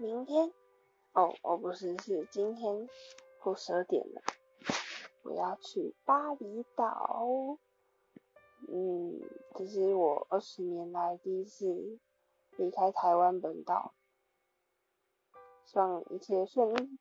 明天？哦哦不是是今天过十二点了。我要去巴厘岛。嗯这是我二十年来第一次离开台湾本岛。希望一切顺利。